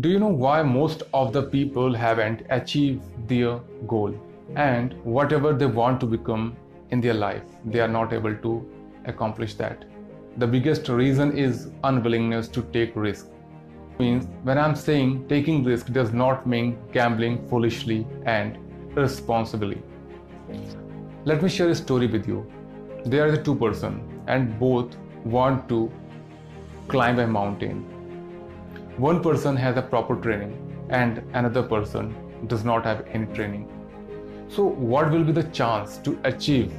Do you know why most of the people haven't achieved their goal? And whatever they want to become in their life, they are not able to accomplish that. The biggest reason is unwillingness to take risk. Means when I'm saying taking risk does not mean gambling foolishly and irresponsibly. Let me share a story with you. There is a two person and both want to climb a mountain one person has a proper training and another person does not have any training. So what will be the chance to achieve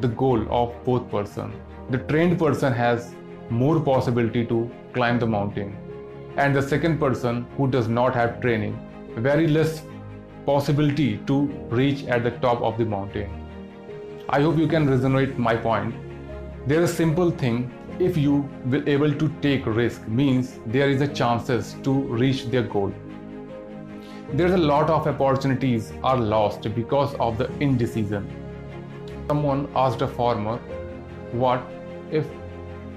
the goal of both person? The trained person has more possibility to climb the mountain and the second person who does not have training very less possibility to reach at the top of the mountain. I hope you can resonate my point. There is a simple thing if you will able to take risk means there is a chances to reach their goal. There's a lot of opportunities are lost because of the indecision. Someone asked a farmer what if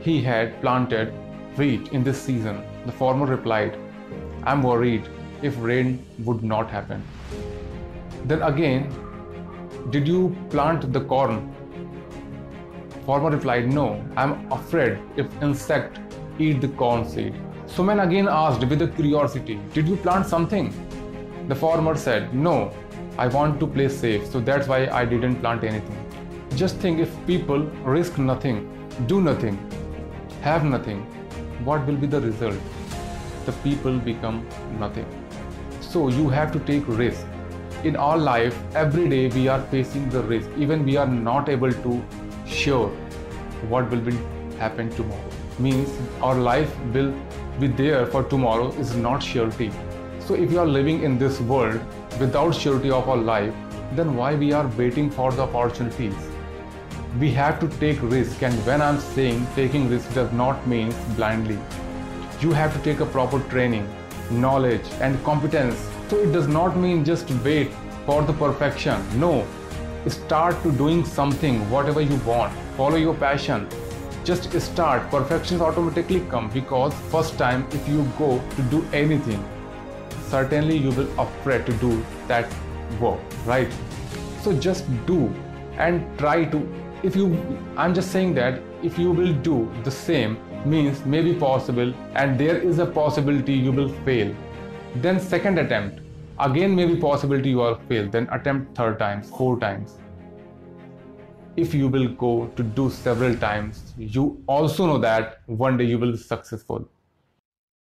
he had planted wheat in this season? The farmer replied i'm worried if rain would not happen. Then again did you plant the corn Farmer replied, No, I'm afraid if insect eat the corn seed. So man again asked with a curiosity, Did you plant something? The farmer said, No, I want to play safe, so that's why I didn't plant anything. Just think if people risk nothing, do nothing, have nothing, what will be the result? The people become nothing. So you have to take risk. In our life, every day we are facing the risk, even we are not able to sure what will be happen tomorrow. Means our life will be there for tomorrow is not surety. So if you are living in this world without surety of our life then why we are waiting for the opportunities? We have to take risk and when i'm saying taking risk does not mean blindly. You have to take a proper training knowledge and competence. So it does not mean just wait for the perfection. No start to doing something whatever you want. Follow your passion. Just start. Perfections automatically come because first time if you go to do anything certainly you will afraid to do that work right? So just do and try to. If you i'm just saying that if you will do the same means maybe possible and there is a possibility you will fail. Then second attempt again maybe possibility you are fail then attempt third times four times. If you will go to do several times you also know that one day you will be successful